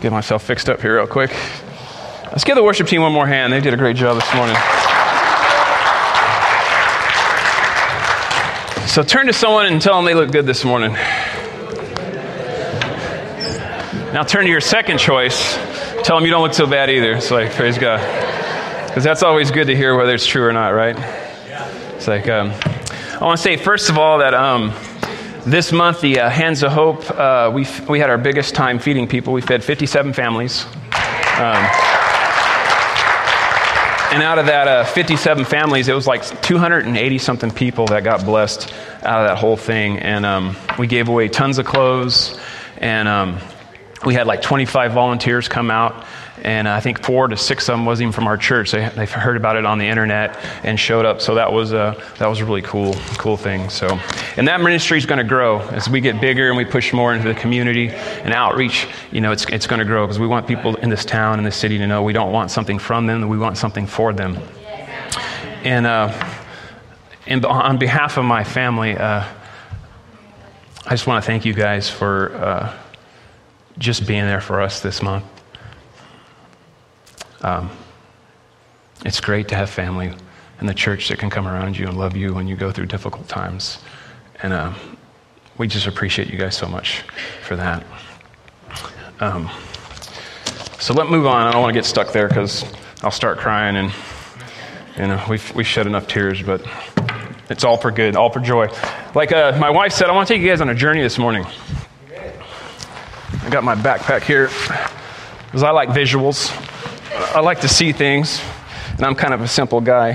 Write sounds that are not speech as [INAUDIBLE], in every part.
Get myself fixed up here real quick. Let's give the worship team one more hand. They did a great job this morning. So turn to someone and tell them they look good this morning. Now turn to your second choice. Tell them you don't look so bad either. It's like, praise God. Because that's always good to hear whether it's true or not, right? It's like, um, I want to say, first of all, that um, this month, the uh, Hands of Hope, uh, we, we had our biggest time feeding people. We fed 57 families. Um, and out of that uh, 57 families, it was like 280 something people that got blessed out of that whole thing. And um, we gave away tons of clothes. And um, we had like 25 volunteers come out. And I think four to six of them wasn't even from our church. They, they heard about it on the internet and showed up. So that was a, that was a really cool, cool thing. So, and that ministry is going to grow as we get bigger and we push more into the community and outreach. You know, it's, it's going to grow because we want people in this town and this city to know we don't want something from them, we want something for them. And, uh, and on behalf of my family, uh, I just want to thank you guys for uh, just being there for us this month. Um, it's great to have family and the church that can come around you and love you when you go through difficult times. And um, we just appreciate you guys so much for that. Um, so let me move on. I don't want to get stuck there because I'll start crying and you know we've we shed enough tears, but it's all for good, all for joy. Like uh, my wife said, I want to take you guys on a journey this morning. I got my backpack here because I like visuals. I like to see things, and I'm kind of a simple guy.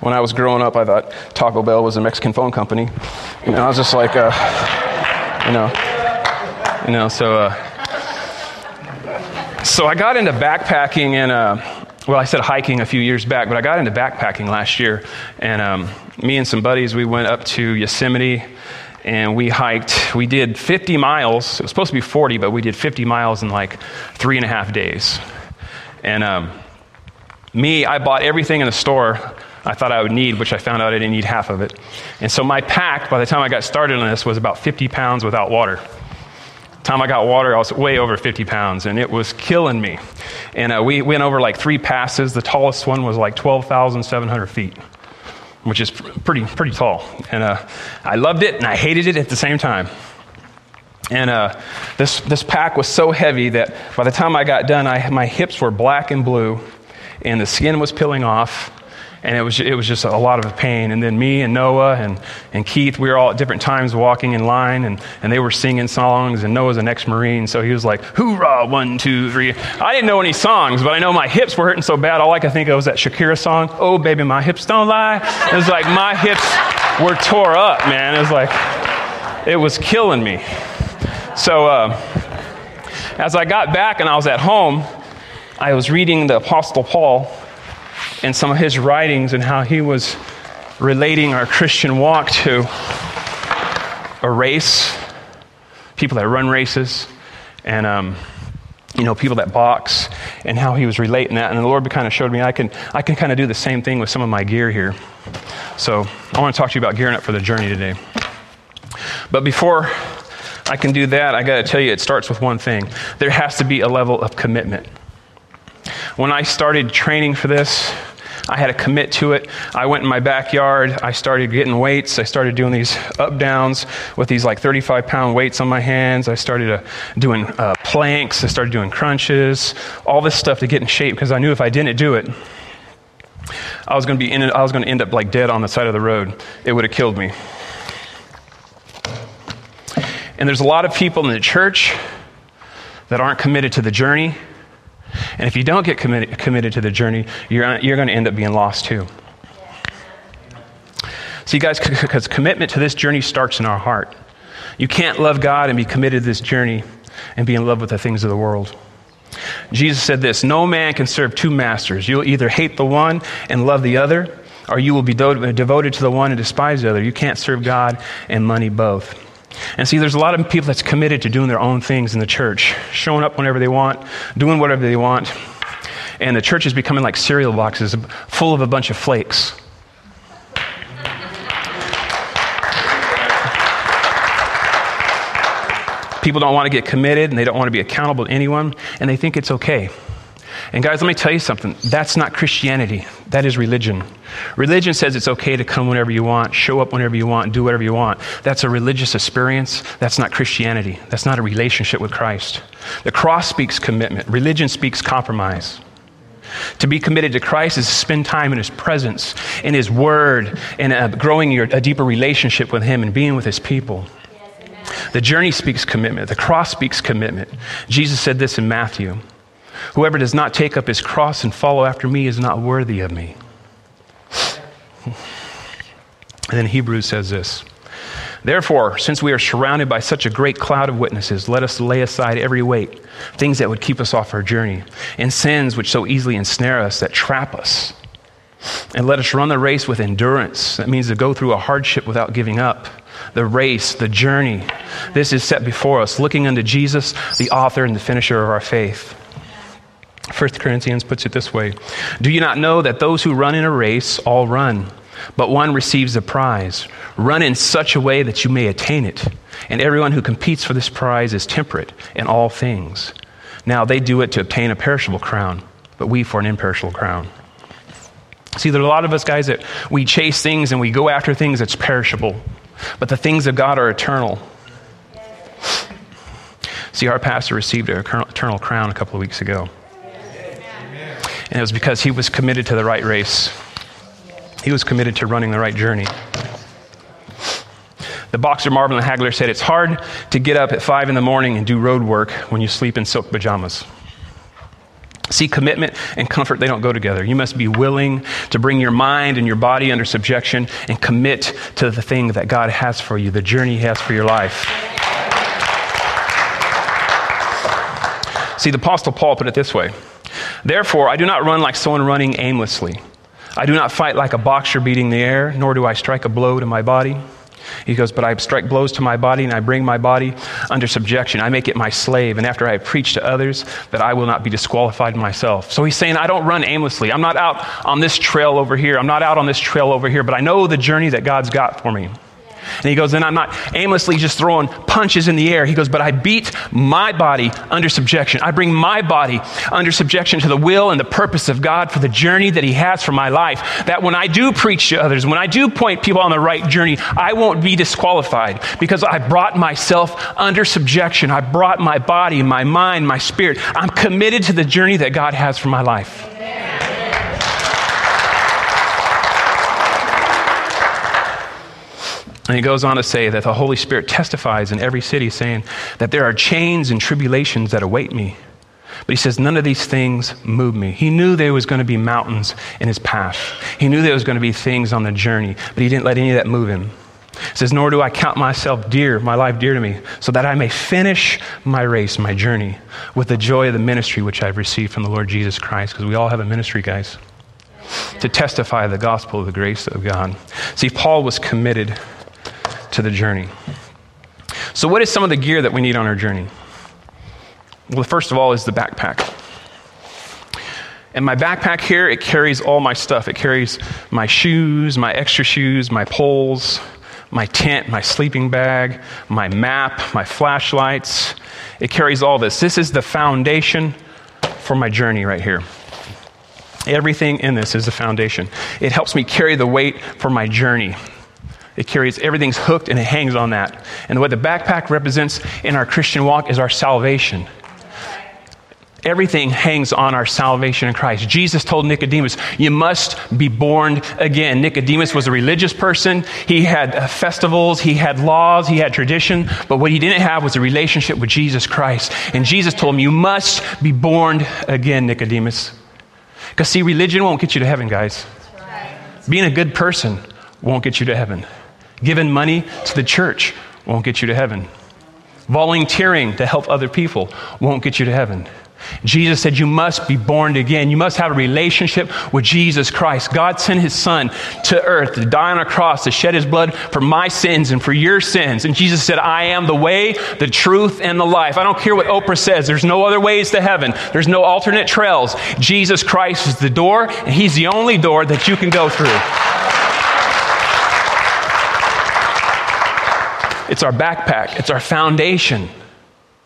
When I was growing up, I thought Taco Bell was a Mexican phone company. You know, I was just like, uh, you know, you know. So, uh, so I got into backpacking and, uh, well, I said hiking a few years back, but I got into backpacking last year, and um, me and some buddies we went up to Yosemite and we hiked. We did 50 miles. It was supposed to be 40, but we did 50 miles in like three and a half days. And um, me, I bought everything in the store I thought I would need, which I found out I didn't need half of it. And so my pack, by the time I got started on this, was about 50 pounds without water. Time I got water, I was way over 50 pounds, and it was killing me. And uh, we went over like three passes. The tallest one was like 12,700 feet, which is pretty, pretty tall. And uh, I loved it, and I hated it at the same time. And uh, this, this pack was so heavy that by the time I got done, I, my hips were black and blue, and the skin was peeling off, and it was, it was just a lot of pain. And then me and Noah and, and Keith, we were all at different times walking in line, and, and they were singing songs, and Noah's an ex-Marine, so he was like, hoorah, one, two, three. I didn't know any songs, but I know my hips were hurting so bad, all I could think of was that Shakira song, Oh, baby, my hips don't lie. It was like my hips were tore up, man. It was like, it was killing me. So, uh, as I got back and I was at home, I was reading the Apostle Paul and some of his writings and how he was relating our Christian walk to a race, people that run races, and um, you know people that box, and how he was relating that. And the Lord kind of showed me I can I can kind of do the same thing with some of my gear here. So I want to talk to you about gearing up for the journey today. But before I can do that, I got to tell you, it starts with one thing there has to be a level of commitment. When I started training for this, I had to commit to it. I went in my backyard. I started getting weights. I started doing these up downs with these like 35 pound weights on my hands. I started uh, doing uh, planks. I started doing crunches, all this stuff to get in shape because I knew if I didn't do it, I was going to be I was going to end up like dead on the side of the road. It would have killed me. And there's a lot of people in the church that aren't committed to the journey. And if you don't get committed, committed to the journey, you're, you're going to end up being lost too. See, guys, because commitment to this journey starts in our heart. You can't love God and be committed to this journey and be in love with the things of the world. Jesus said this No man can serve two masters. You'll either hate the one and love the other, or you will be devoted to the one and despise the other. You can't serve God and money both. And see, there's a lot of people that's committed to doing their own things in the church, showing up whenever they want, doing whatever they want. And the church is becoming like cereal boxes full of a bunch of flakes. People don't want to get committed and they don't want to be accountable to anyone, and they think it's okay. And guys, let me tell you something. That's not Christianity. That is religion. Religion says it's okay to come whenever you want, show up whenever you want, do whatever you want. That's a religious experience. That's not Christianity. That's not a relationship with Christ. The cross speaks commitment, religion speaks compromise. To be committed to Christ is to spend time in His presence, in His Word, and uh, growing your, a deeper relationship with Him and being with His people. The journey speaks commitment. The cross speaks commitment. Jesus said this in Matthew Whoever does not take up his cross and follow after me is not worthy of me. And then Hebrews says this Therefore, since we are surrounded by such a great cloud of witnesses, let us lay aside every weight, things that would keep us off our journey, and sins which so easily ensnare us, that trap us. And let us run the race with endurance. That means to go through a hardship without giving up. The race, the journey. This is set before us, looking unto Jesus, the author and the finisher of our faith. 1 Corinthians puts it this way Do you not know that those who run in a race all run, but one receives a prize? Run in such a way that you may attain it. And everyone who competes for this prize is temperate in all things. Now they do it to obtain a perishable crown, but we for an imperishable crown. See, there are a lot of us guys that we chase things and we go after things that's perishable, but the things of God are eternal. See, our pastor received an eternal crown a couple of weeks ago. And it was because he was committed to the right race, he was committed to running the right journey. The boxer Marvin Hagler said, It's hard to get up at 5 in the morning and do road work when you sleep in silk pajamas. See, commitment and comfort, they don't go together. You must be willing to bring your mind and your body under subjection and commit to the thing that God has for you, the journey He has for your life. See, the Apostle Paul put it this way Therefore, I do not run like someone running aimlessly. I do not fight like a boxer beating the air, nor do I strike a blow to my body. He goes, But I strike blows to my body, and I bring my body under subjection. I make it my slave, and after I preach to others, that I will not be disqualified myself. So he's saying, I don't run aimlessly. I'm not out on this trail over here. I'm not out on this trail over here, but I know the journey that God's got for me. And he goes, and I'm not aimlessly just throwing punches in the air. He goes, but I beat my body under subjection. I bring my body under subjection to the will and the purpose of God for the journey that he has for my life. That when I do preach to others, when I do point people on the right journey, I won't be disqualified because I brought myself under subjection. I brought my body, my mind, my spirit. I'm committed to the journey that God has for my life. And he goes on to say that the Holy Spirit testifies in every city, saying that there are chains and tribulations that await me. But he says, none of these things move me. He knew there was going to be mountains in his path. He knew there was going to be things on the journey, but he didn't let any of that move him. He says, Nor do I count myself dear, my life dear to me, so that I may finish my race, my journey, with the joy of the ministry which I've received from the Lord Jesus Christ. Because we all have a ministry, guys, to testify the gospel of the grace of God. See, Paul was committed to the journey. So, what is some of the gear that we need on our journey? Well, first of all, is the backpack. And my backpack here, it carries all my stuff. It carries my shoes, my extra shoes, my poles, my tent, my sleeping bag, my map, my flashlights. It carries all this. This is the foundation for my journey right here. Everything in this is the foundation. It helps me carry the weight for my journey. It carries everything's hooked and it hangs on that. And what the backpack represents in our Christian walk is our salvation. Everything hangs on our salvation in Christ. Jesus told Nicodemus, You must be born again. Nicodemus was a religious person. He had uh, festivals, he had laws, he had tradition, but what he didn't have was a relationship with Jesus Christ. And Jesus told him, You must be born again, Nicodemus. Because, see, religion won't get you to heaven, guys. Being a good person won't get you to heaven. Giving money to the church won't get you to heaven. Volunteering to help other people won't get you to heaven. Jesus said, You must be born again. You must have a relationship with Jesus Christ. God sent his son to earth to die on a cross, to shed his blood for my sins and for your sins. And Jesus said, I am the way, the truth, and the life. I don't care what Oprah says. There's no other ways to heaven, there's no alternate trails. Jesus Christ is the door, and he's the only door that you can go through. It's our backpack, it's our foundation.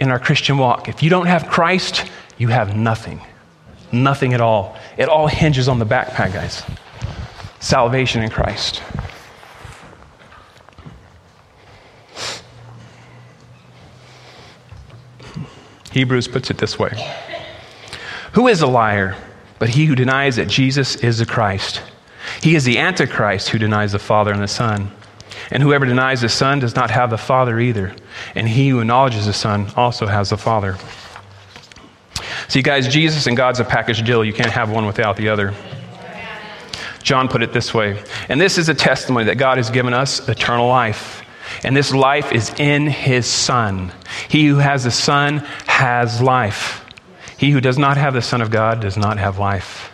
in our Christian walk. If you don't have Christ, you have nothing. Nothing at all. It all hinges on the backpack, guys. Salvation in Christ. Hebrews puts it this way Who is a liar but he who denies that Jesus is the Christ? He is the Antichrist who denies the Father and the Son. And whoever denies the Son does not have the Father either. And he who acknowledges the Son also has the Father. See, guys, Jesus and God's a package deal. You can't have one without the other. John put it this way And this is a testimony that God has given us eternal life. And this life is in his Son. He who has the Son has life. He who does not have the Son of God does not have life.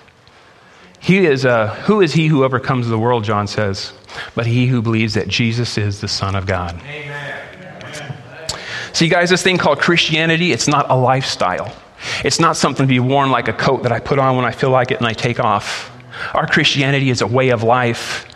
He is, uh, who is he who overcomes the world, John says, but he who believes that Jesus is the Son of God. Amen. See, guys, this thing called Christianity, it's not a lifestyle. It's not something to be worn like a coat that I put on when I feel like it and I take off. Our Christianity is a way of life.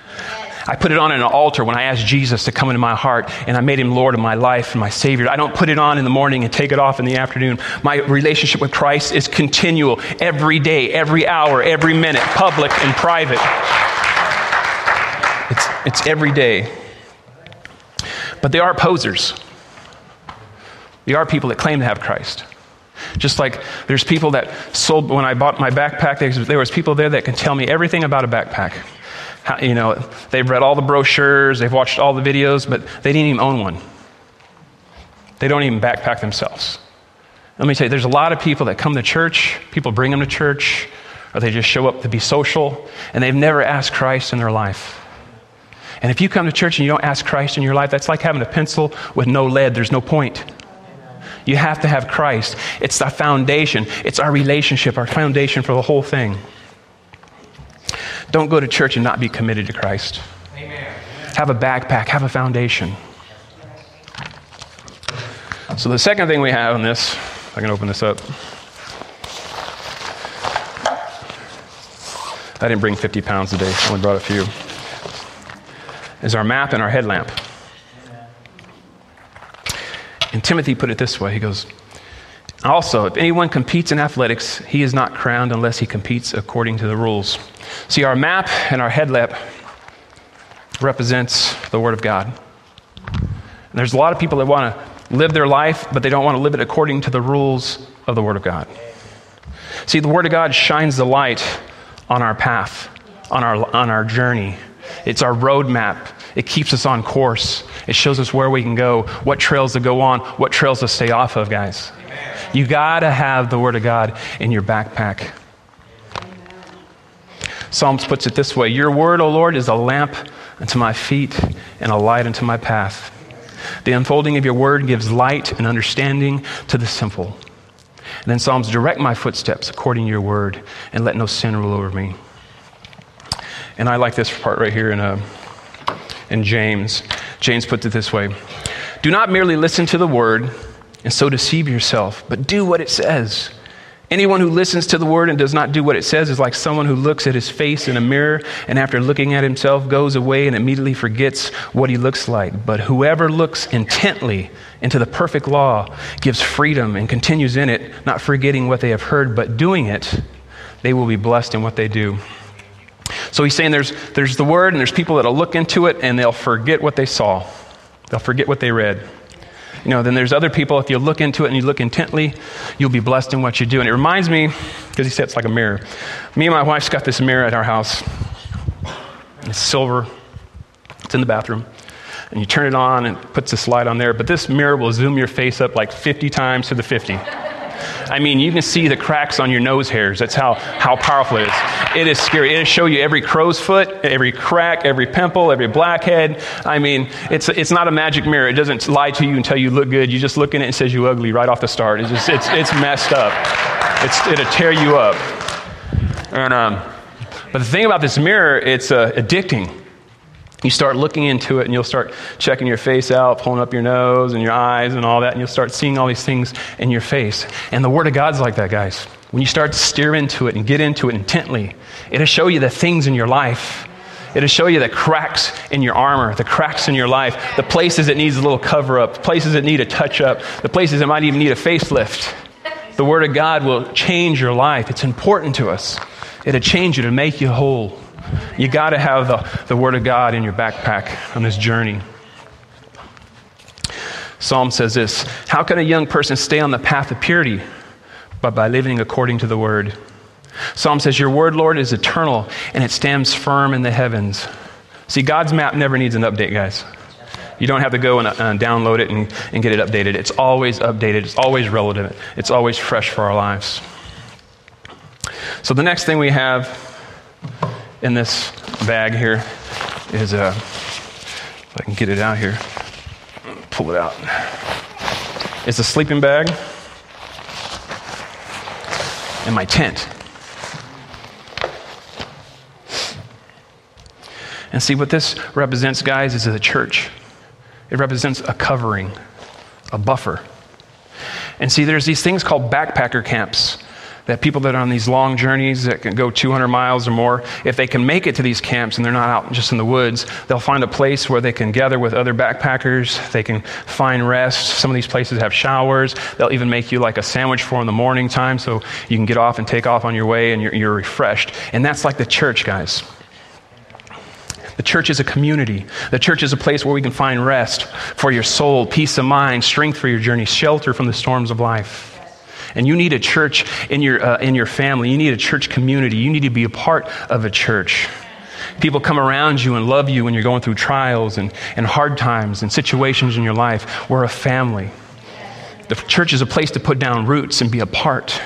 I put it on an altar when I asked Jesus to come into my heart and I made him Lord of my life and my Savior. I don't put it on in the morning and take it off in the afternoon. My relationship with Christ is continual every day, every hour, every minute, public and private. It's, it's every day. But they are posers. They are people that claim to have Christ. Just like there's people that sold, when I bought my backpack, there was people there that can tell me everything about a backpack. You know, they've read all the brochures, they've watched all the videos, but they didn't even own one. They don't even backpack themselves. Let me tell you, there's a lot of people that come to church, people bring them to church, or they just show up to be social, and they've never asked Christ in their life. And if you come to church and you don't ask Christ in your life, that's like having a pencil with no lead. There's no point. You have to have Christ. It's the foundation, it's our relationship, our foundation for the whole thing. Don't go to church and not be committed to Christ. Amen. Have a backpack, have a foundation. So, the second thing we have on this, I can open this up. I didn't bring 50 pounds today, I only brought a few. Is our map and our headlamp. And Timothy put it this way he goes, Also, if anyone competes in athletics, he is not crowned unless he competes according to the rules. See, our map and our headlamp represents the Word of God. And there's a lot of people that want to live their life, but they don't want to live it according to the rules of the Word of God. See, the Word of God shines the light on our path, on our, on our journey. It's our roadmap. It keeps us on course. It shows us where we can go, what trails to go on, what trails to stay off of, guys. You got to have the Word of God in your backpack. Psalms puts it this way Your word, O Lord, is a lamp unto my feet and a light unto my path. The unfolding of your word gives light and understanding to the simple. And then Psalms direct my footsteps according to your word, and let no sin rule over me. And I like this part right here in, uh, in James. James puts it this way Do not merely listen to the word and so deceive yourself, but do what it says. Anyone who listens to the word and does not do what it says is like someone who looks at his face in a mirror and after looking at himself goes away and immediately forgets what he looks like. But whoever looks intently into the perfect law gives freedom and continues in it, not forgetting what they have heard, but doing it, they will be blessed in what they do. So he's saying there's, there's the word, and there's people that'll look into it and they'll forget what they saw. They'll forget what they read. You know, then there's other people, if you look into it and you look intently, you'll be blessed in what you do. And it reminds me, because he said it's like a mirror. Me and my wife's got this mirror at our house. It's silver, it's in the bathroom. And you turn it on and it puts this light on there, but this mirror will zoom your face up like 50 times to the 50. I mean, you can see the cracks on your nose hairs. That's how, how powerful it is. It is scary. It'll show you every crow's foot, every crack, every pimple, every blackhead. I mean, it's, it's not a magic mirror. It doesn't lie to you until you look good. You just look in it and says you ugly right off the start. It's, just, it's, it's messed up. It's, it'll tear you up. And, um, but the thing about this mirror, it's uh, addicting you start looking into it and you'll start checking your face out, pulling up your nose and your eyes and all that, and you'll start seeing all these things in your face. And the Word of God's like that, guys. When you start to steer into it and get into it intently, it'll show you the things in your life. It'll show you the cracks in your armor, the cracks in your life, the places that needs a little cover up, places that need a touch up, the places that might even need a facelift. The Word of God will change your life. It's important to us. It'll change you to make you whole. You got to have the, the Word of God in your backpack on this journey. Psalm says this How can a young person stay on the path of purity? But by living according to the Word. Psalm says, Your word, Lord, is eternal and it stands firm in the heavens. See, God's map never needs an update, guys. You don't have to go and uh, download it and, and get it updated. It's always updated, it's always relevant, it's always fresh for our lives. So, the next thing we have in this bag here is a, uh, if I can get it out here, pull it out. It's a sleeping bag and my tent. And see, what this represents, guys, is a church. It represents a covering, a buffer. And see, there's these things called backpacker camps that people that are on these long journeys that can go 200 miles or more, if they can make it to these camps and they're not out just in the woods, they'll find a place where they can gather with other backpackers. They can find rest. Some of these places have showers. They'll even make you like a sandwich for in the morning time so you can get off and take off on your way and you're, you're refreshed. And that's like the church, guys. The church is a community. The church is a place where we can find rest for your soul, peace of mind, strength for your journey, shelter from the storms of life. And you need a church in your, uh, in your family. You need a church community. You need to be a part of a church. People come around you and love you when you're going through trials and, and hard times and situations in your life. We're a family. The church is a place to put down roots and be a part.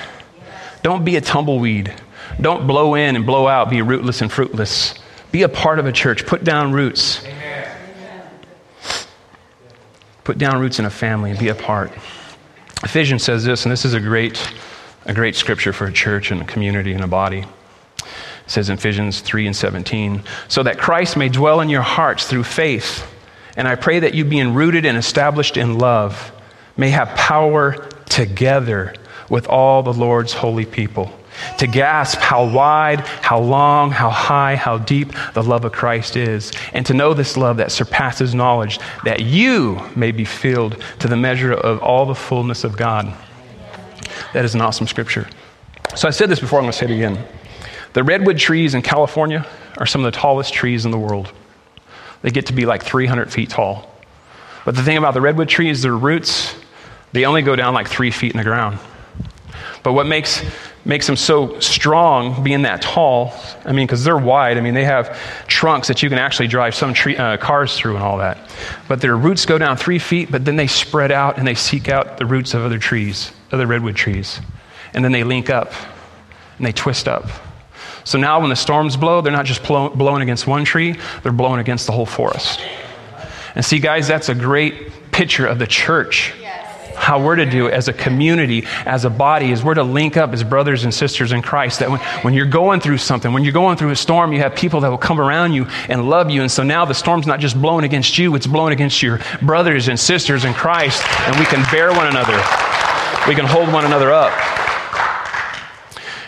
Don't be a tumbleweed. Don't blow in and blow out, be rootless and fruitless. Be a part of a church. Put down roots. Put down roots in a family and be a part. Ephesians says this, and this is a great, a great scripture for a church and a community and a body. It says in Ephesians 3 and 17, so that Christ may dwell in your hearts through faith. And I pray that you, being rooted and established in love, may have power together with all the Lord's holy people to gasp how wide, how long, how high, how deep the love of Christ is, and to know this love that surpasses knowledge, that you may be filled to the measure of all the fullness of God. That is an awesome scripture. So I said this before, I'm going to say it again. The redwood trees in California are some of the tallest trees in the world. They get to be like 300 feet tall. But the thing about the redwood trees, their roots, they only go down like three feet in the ground. But what makes makes them so strong being that tall. I mean, because they're wide. I mean, they have trunks that you can actually drive some tree, uh, cars through and all that. But their roots go down three feet, but then they spread out and they seek out the roots of other trees, other redwood trees. And then they link up and they twist up. So now when the storms blow, they're not just blowing against one tree, they're blowing against the whole forest. And see, guys, that's a great picture of the church how we're to do as a community, as a body, is we're to link up as brothers and sisters in Christ. That when, when you're going through something, when you're going through a storm, you have people that will come around you and love you. And so now the storm's not just blowing against you, it's blowing against your brothers and sisters in Christ. And we can bear one another, we can hold one another up.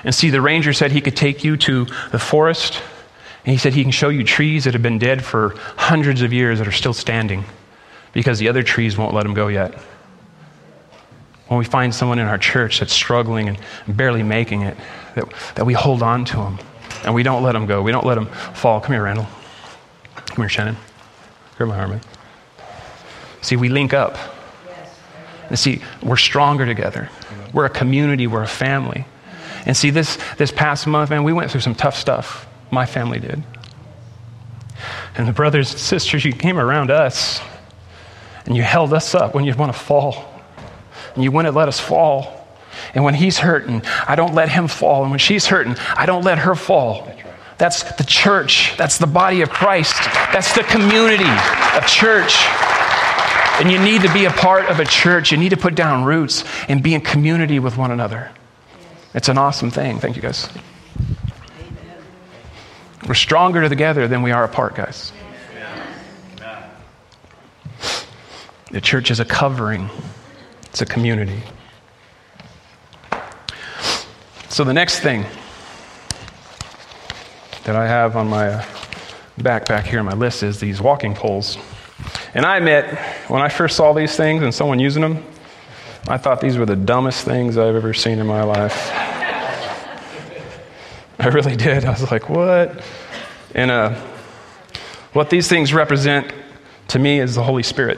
And see, the ranger said he could take you to the forest, and he said he can show you trees that have been dead for hundreds of years that are still standing because the other trees won't let them go yet. When we find someone in our church that's struggling and barely making it, that, that we hold on to them and we don't let them go. We don't let them fall. Come here, Randall. Come here, Shannon. Grab my arm, man. See, we link up. And see, we're stronger together. We're a community, we're a family. And see, this, this past month, man, we went through some tough stuff. My family did. And the brothers and sisters, you came around us and you held us up when you'd want to fall and you wouldn't let us fall. And when he's hurting, I don't let him fall. And when she's hurting, I don't let her fall. That's the church. That's the body of Christ. That's the community of church. And you need to be a part of a church. You need to put down roots and be in community with one another. It's an awesome thing. Thank you, guys. We're stronger together than we are apart, guys. The church is a covering. It's a community. So, the next thing that I have on my, uh, back back here my list is these walking poles. And I admit, when I first saw these things and someone using them, I thought these were the dumbest things I've ever seen in my life. [LAUGHS] I really did. I was like, what? And uh, what these things represent to me is the Holy Spirit.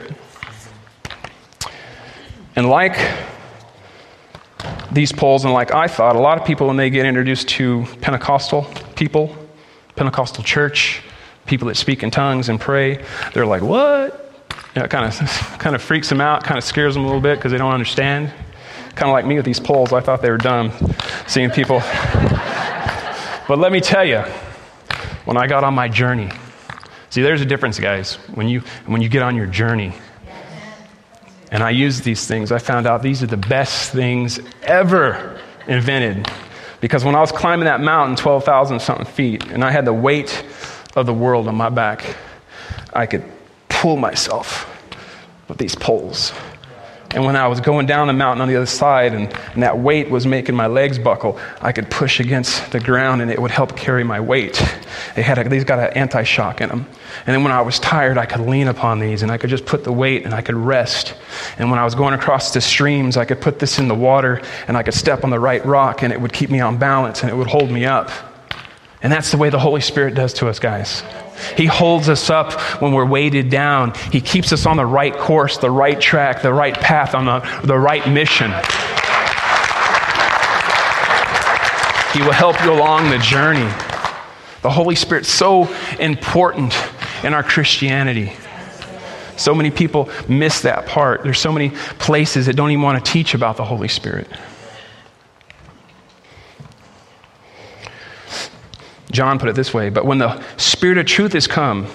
And like these poles, and like I thought, a lot of people, when they get introduced to Pentecostal people, Pentecostal church, people that speak in tongues and pray, they're like, what? Know, it kind of, [LAUGHS] kind of freaks them out, kind of scares them a little bit because they don't understand. Kind of like me with these poles, I thought they were dumb, seeing people. [LAUGHS] but let me tell you, when I got on my journey, see, there's a difference, guys. When you, when you get on your journey, and I used these things, I found out these are the best things ever invented. Because when I was climbing that mountain, 12,000 something feet, and I had the weight of the world on my back, I could pull myself with these poles. And when I was going down the mountain on the other side and, and, that weight was making my legs buckle, I could push against the ground and it would help carry my weight. They had a, these got an anti shock in them. And then when I was tired, I could lean upon these and I could just put the weight and I could rest. And when I was going across the streams, I could put this in the water and I could step on the right rock and it would keep me on balance and it would hold me up. And that's the way the Holy Spirit does to us, guys. He holds us up when we're weighted down. He keeps us on the right course, the right track, the right path, on the, the right mission. He will help you along the journey. The Holy Spirit so important in our Christianity. So many people miss that part. There's so many places that don't even want to teach about the Holy Spirit. John put it this way But when the Spirit of truth is come,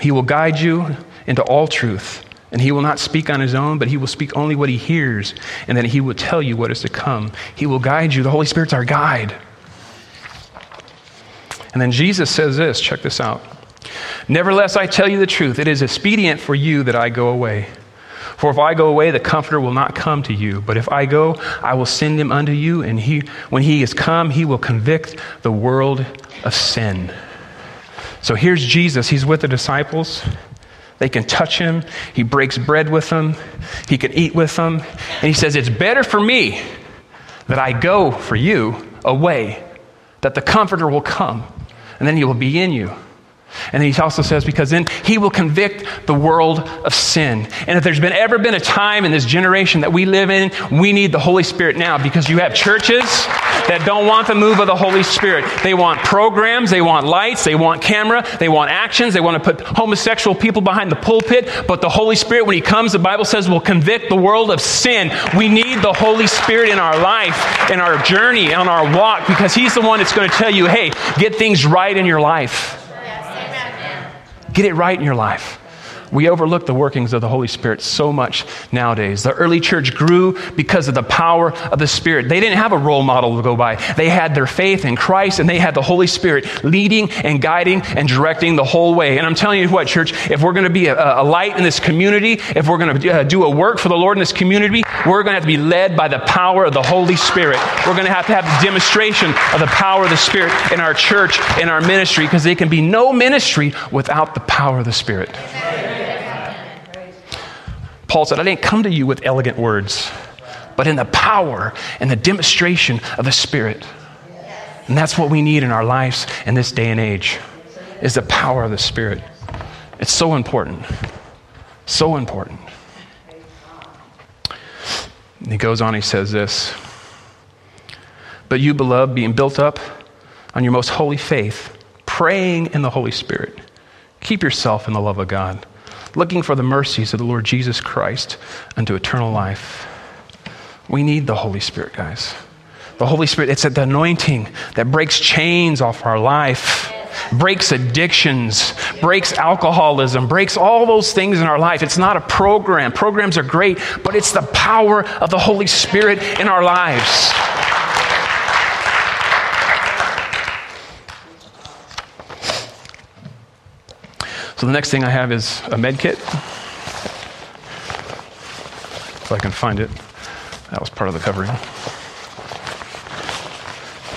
he will guide you into all truth. And he will not speak on his own, but he will speak only what he hears, and then he will tell you what is to come. He will guide you. The Holy Spirit's our guide. And then Jesus says this check this out. Nevertheless, I tell you the truth, it is expedient for you that I go away. For if I go away, the Comforter will not come to you. But if I go, I will send him unto you, and he, when he is come, he will convict the world of sin. So here's Jesus. He's with the disciples. They can touch him. He breaks bread with them. He can eat with them. And he says, It's better for me that I go for you away, that the Comforter will come, and then he will be in you. And he also says, because then he will convict the world of sin. And if there's been ever been a time in this generation that we live in, we need the Holy Spirit now because you have churches that don't want the move of the Holy Spirit. They want programs, they want lights, they want camera, they want actions, they want to put homosexual people behind the pulpit. But the Holy Spirit, when he comes, the Bible says, will convict the world of sin. We need the Holy Spirit in our life, in our journey, on our walk, because he's the one that's going to tell you, hey, get things right in your life. Get it right in your life. We overlook the workings of the Holy Spirit so much nowadays. The early church grew because of the power of the Spirit. They didn't have a role model to go by. They had their faith in Christ and they had the Holy Spirit leading and guiding and directing the whole way. And I'm telling you what, church, if we're going to be a, a, light in this community, if we're going to uh, do a work for the Lord in this community, we're going to have to be led by the power of the Holy Spirit. We're going to have to have a demonstration of the power of the Spirit in our church, in our ministry, because there can be no ministry without the power of the Spirit. Paul said, I didn't come to you with elegant words, but in the power and the demonstration of the Spirit. And that's what we need in our lives in this day and age is the power of the Spirit. It's so important. So important. And he goes on, he says this But you, beloved, being built up on your most holy faith, praying in the Holy Spirit, keep yourself in the love of God looking for the mercies of the Lord Jesus Christ unto eternal life. We need the Holy Spirit, guys. The Holy Spirit, it's the anointing that breaks chains off our life, breaks addictions, breaks alcoholism, breaks all those things in our life. It's not a program. Programs are great, but it's the power of the Holy Spirit in our lives. The next thing I have is a med kit. If I can find it. That was part of the covering.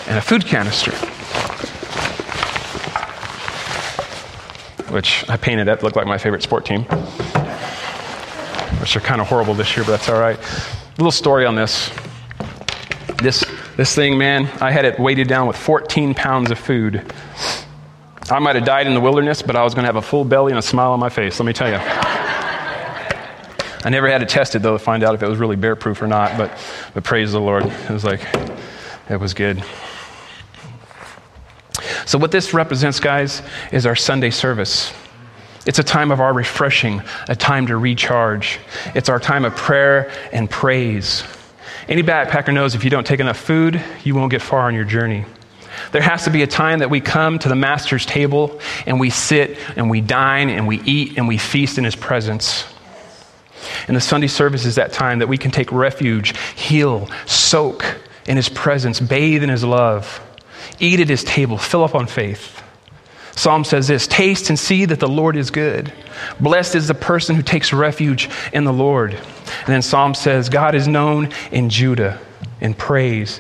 And a food canister. which I painted up, looked like my favorite sport team, which are kind of horrible this year, but that's all right. Little story on this. This, this thing, man, I had it weighted down with 14 pounds of food. I might have died in the wilderness, but I was going to have a full belly and a smile on my face, let me tell you. I never had it tested, though, to find out if it was really bear proof or not, but, but praise the Lord. It was like, it was good. So, what this represents, guys, is our Sunday service. It's a time of our refreshing, a time to recharge. It's our time of prayer and praise. Any backpacker knows if you don't take enough food, you won't get far on your journey. There has to be a time that we come to the Master's table and we sit and we dine and we eat and we feast in His presence. And the Sunday service is that time that we can take refuge, heal, soak in His presence, bathe in His love, eat at His table, fill up on faith. Psalm says this Taste and see that the Lord is good. Blessed is the person who takes refuge in the Lord. And then Psalm says, God is known in Judah in praise.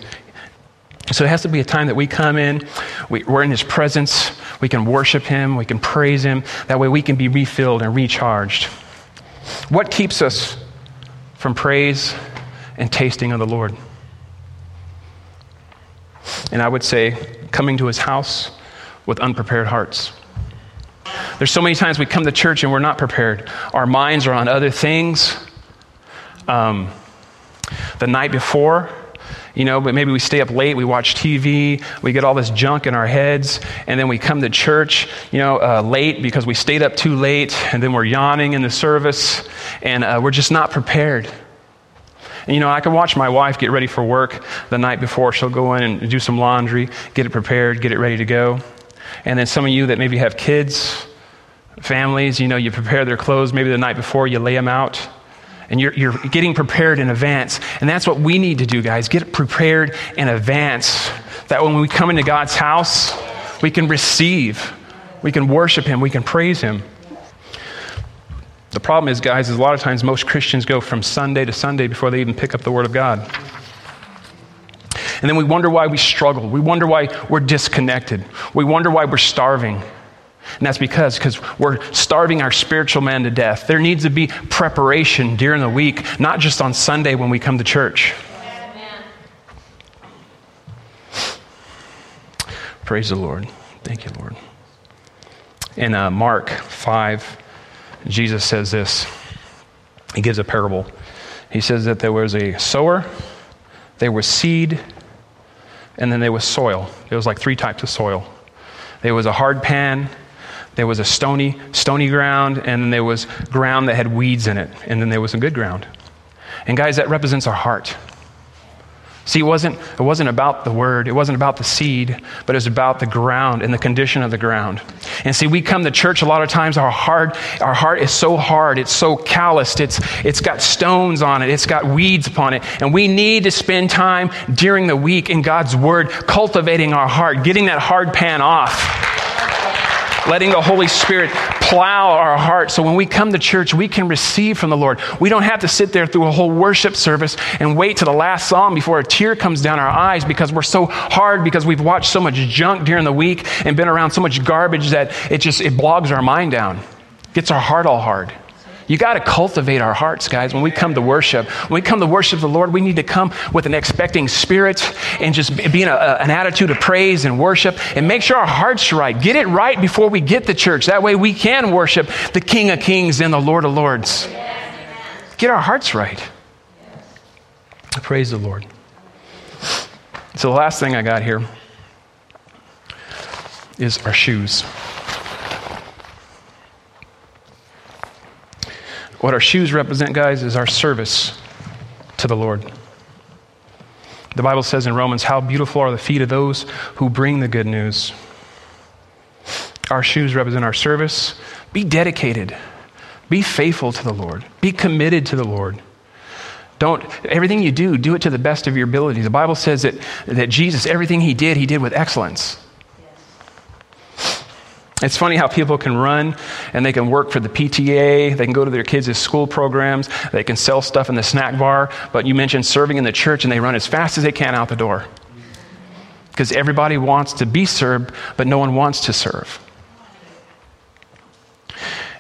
So it has to be a time that we come in, we, are in His presence, we can worship Him, we can praise Him. That way we can be refilled and recharged. What keeps us from praise and tasting of the Lord? And I would say, coming to His house with unprepared hearts. There's so many times we come to church and we're not prepared. Our minds are on other things. Um, the night before, you know, but maybe we stay up late, we watch TV, we get all this junk in our heads, and then we come to church, you know, uh, late because we stayed up too late, and then we're yawning in the service, and uh, we're just not prepared. And, you know, I can watch my wife get ready for work the night before. She'll go in and do some laundry, get it prepared, get it ready to go. And then some of you that maybe have kids, families, you know, you prepare their clothes maybe the night before, you lay them out. And you're, you're getting prepared in advance. And that's what we need to do, guys. Get prepared in advance. That when we come into God's house, we can receive, we can worship Him, we can praise Him. The problem is, guys, is a lot of times most Christians go from Sunday to Sunday before they even pick up the Word of God. And then we wonder why we struggle. We wonder why we're disconnected. We wonder why we're starving. And that's because because we're starving our spiritual man to death. There needs to be preparation during the week, not just on Sunday when we come to church. Amen. Praise the Lord. Thank you, Lord. In uh, Mark 5, Jesus says this. He gives a parable. He says that there was a sower, there was seed, and then there was soil. There was like three types of soil. There was a hard pan, there was a stony, stony ground, and then there was ground that had weeds in it, and then there was some good ground. And guys, that represents our heart. See, it wasn't, it wasn't about the word, it wasn't about the seed, but it was about the ground and the condition of the ground. And see, we come to church a lot of times, our heart, our heart is so hard, it's so calloused, it's, it's got stones on it, it's got weeds upon it. And we need to spend time during the week in God's word cultivating our heart, getting that hard pan off letting the Holy Spirit plow our hearts so when we come to church, we can receive from the Lord. We don't have to sit there through a whole worship service and wait to the last song before a tear comes down our eyes because we're so hard because we've watched so much junk during the week and been around so much garbage that it just it bogs our mind down, gets our heart all hard. You got to cultivate our hearts, guys, when we come to worship. When we come to worship the Lord, we need to come with an expecting spirit and just be in a, an attitude of praise and worship and make sure our heart's right. Get it right before we get to church. That way we can worship the King of Kings and the Lord of Lords. Get our hearts right. Praise the Lord. So the last thing I got here is our shoes. What our shoes represent, guys, is our service to the Lord. The Bible says in Romans, How beautiful are the feet of those who bring the good news. Our shoes represent our service. Be dedicated. Be faithful to the Lord. Be committed to the Lord. Don't, everything you do, do it to the best of your ability. The Bible says that, that Jesus, everything he did, he did with excellence. It's funny how people can run and they can work for the PTA, they can go to their kids' school programs, they can sell stuff in the snack bar, but you mentioned serving in the church and they run as fast as they can out the door. Because everybody wants to be served, but no one wants to serve.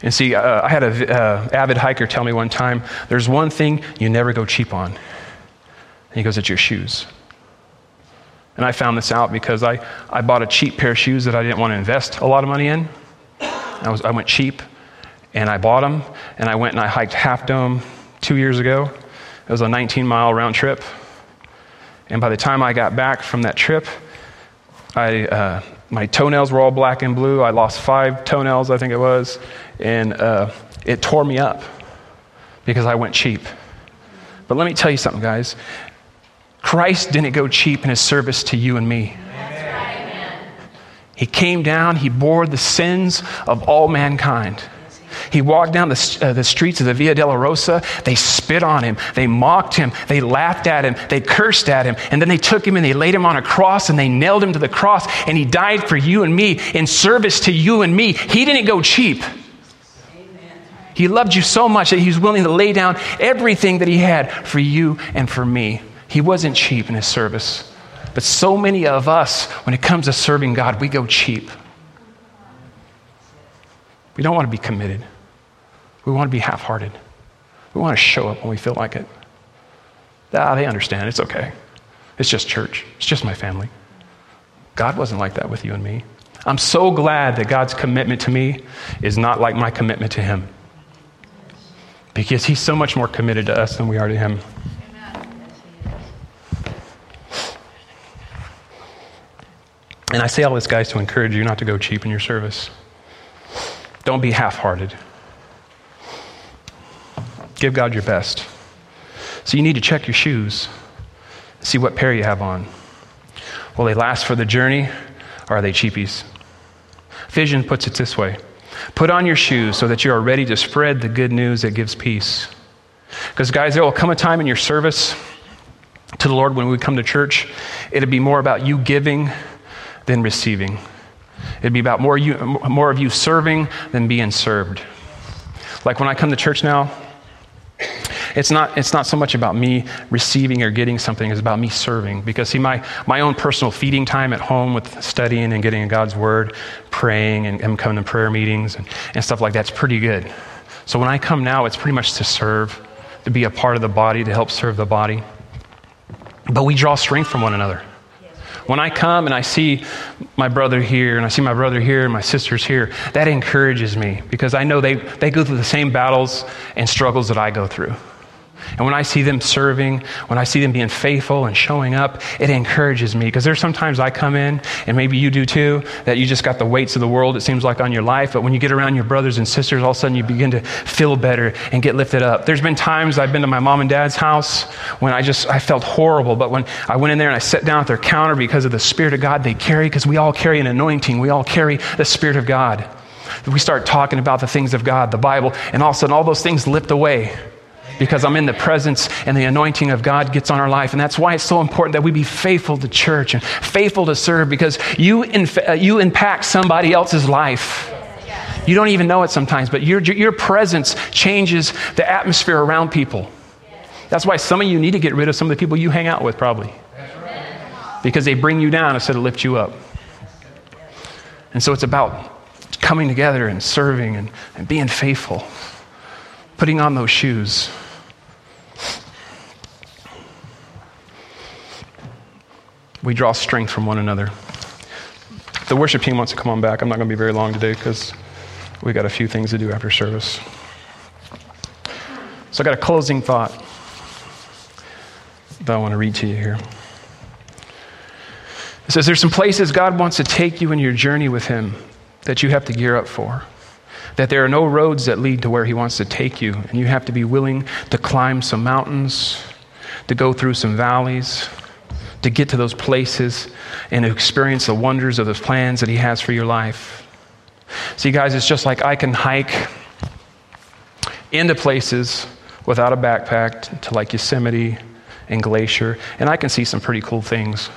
And see, uh, I had an uh, avid hiker tell me one time there's one thing you never go cheap on. And he goes, It's your shoes. And I found this out because I, I bought a cheap pair of shoes that I didn't want to invest a lot of money in. I, was, I went cheap and I bought them and I went and I hiked Half Dome two years ago. It was a 19 mile round trip. And by the time I got back from that trip, I, uh, my toenails were all black and blue. I lost five toenails, I think it was. And uh, it tore me up because I went cheap. But let me tell you something, guys. Christ didn't go cheap in his service to you and me. He came down, he bore the sins of all mankind. He walked down the, uh, the streets of the Via Dolorosa. They spit on him. They mocked him. They laughed at him. They cursed at him. And then they took him and they laid him on a cross and they nailed him to the cross. And he died for you and me in service to you and me. He didn't go cheap. He loved you so much that he was willing to lay down everything that he had for you and for me. He wasn't cheap in his service. But so many of us, when it comes to serving God, we go cheap. We don't want to be committed. We want to be half hearted. We want to show up when we feel like it. Ah, they understand. It's okay. It's just church, it's just my family. God wasn't like that with you and me. I'm so glad that God's commitment to me is not like my commitment to Him. Because He's so much more committed to us than we are to Him. And I say all this, guys, to encourage you not to go cheap in your service. Don't be half hearted. Give God your best. So you need to check your shoes, see what pair you have on. Will they last for the journey, or are they cheapies? Vision puts it this way Put on your shoes so that you are ready to spread the good news that gives peace. Because, guys, there will come a time in your service to the Lord when we come to church, it'll be more about you giving than receiving. It'd be about more, you, more of you serving than being served. Like when I come to church now, it's not, it's not so much about me receiving or getting something, it's about me serving. Because, see, my, my own personal feeding time at home with studying and getting in God's Word, praying and, and coming to prayer meetings and, and stuff like that's pretty good. So when I come now, it's pretty much to serve, to be a part of the body, to help serve the body. But we draw strength from one another. When I come and I see my brother here and I see my brother here and my sisters here, that encourages me because I know they, they go through the same battles and struggles that I go through. And when I see them serving, when I see them being faithful and showing up, it encourages me. Because there's sometimes I come in, and maybe you do too, that you just got the weights of the world, it seems like, on your life. But when you get around your brothers and sisters, all of a sudden you begin to feel better and get lifted up. There's been times I've been to my mom and dad's house when I just, I felt horrible. But when I went in there and I sat down at their counter because of the Spirit of God they carry, because we all carry an anointing, we all carry the Spirit of God. We start talking about the things of God, the Bible, and all of a sudden all those things lift away because I'm in the presence and the anointing of God gets on our life. And that's why it's so important that we be faithful to church and faithful to serve because you, inf- uh, you impact somebody else's life. You don't even know it sometimes, but your, your presence changes the atmosphere around people. That's why some of you need to get rid of some of the people you hang out with, probably. Because they bring you down instead of lift you up. And so it's about coming together and serving and, and being faithful, putting on those shoes. We draw strength from one another. The worship team wants to come on back. I'm not going to be very long today because we got a few things to do after service. So I got a closing thought that I want to read to you here. It says, There's some places God wants to take you in your journey with Him that you have to gear up for. That there are no roads that lead to where He wants to take you, and you have to be willing to climb some mountains, to go through some valleys, to get to those places and experience the wonders of those plans that He has for your life. See, guys, it's just like I can hike into places without a backpack to like Yosemite and Glacier, and I can see some pretty cool things.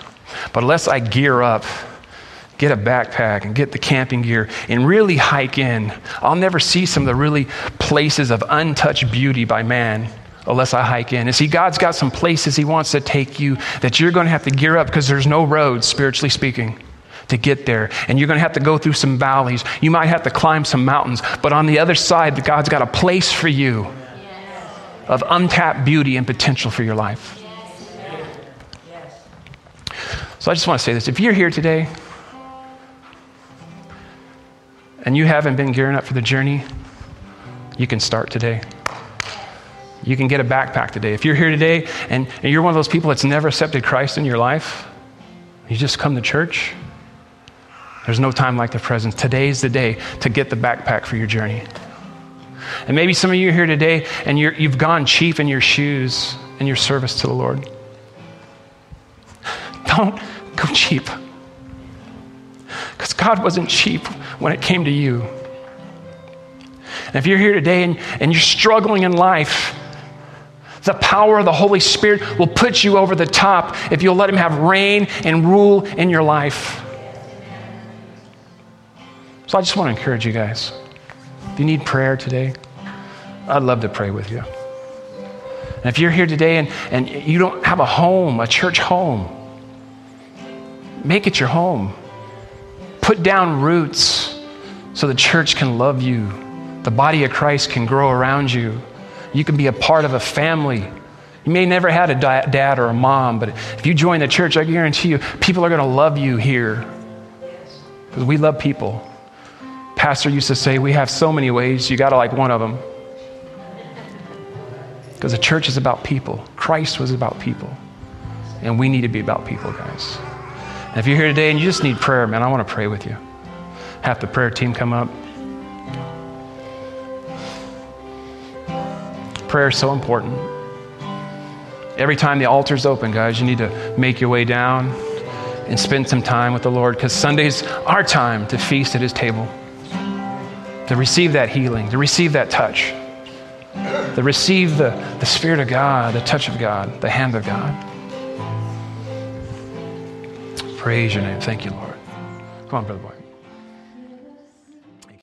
But unless I gear up, get a backpack and get the camping gear and really hike in, I'll never see some of the really places of untouched beauty by man Oh, unless I hike in. And see, God's got some places He wants to take you that you're going to have to gear up because there's no roads, spiritually speaking, to get there. And you're going to have to go through some valleys. You might have to climb some mountains. But on the other side, God's got a place for you of untapped beauty and potential for your life. So I just want to say this. If you're here today and you haven't been gearing up for the journey, you can start today. You can get a backpack today. If you're here today and, and you're one of those people that's never accepted Christ in your life, you just come to church. There's no time like the present. Today's the day to get the backpack for your journey. And maybe some of you are here today and you have gone cheap in your shoes and your service to the Lord. Don't go cheap. Because God wasn't cheap when it came to you. And if you're here today and, and you're struggling in life, the power of the Holy Spirit will put you over the top if you'll let Him have reign and rule in your life. So I just want to encourage you guys. If you need prayer today, I'd love to pray with you. And if you're here today and, and you don't have a home, a church home, make it your home. Put down roots so the church can love you, the body of Christ can grow around you. You can be a part of a family. You may never had a dad or a mom, but if you join the church, I guarantee you, people are going to love you here. Because we love people. Pastor used to say, We have so many ways, you got to like one of them. Because the church is about people. Christ was about people. And we need to be about people, guys. And if you're here today and you just need prayer, man, I want to pray with you. Have the prayer team come up. Prayer is so important. Every time the altar's open, guys, you need to make your way down and spend some time with the Lord because Sunday's our time to feast at His table, to receive that healing, to receive that touch, to receive the, the Spirit of God, the touch of God, the hand of God. Praise your name. Thank you, Lord. Come on, Brother Boy.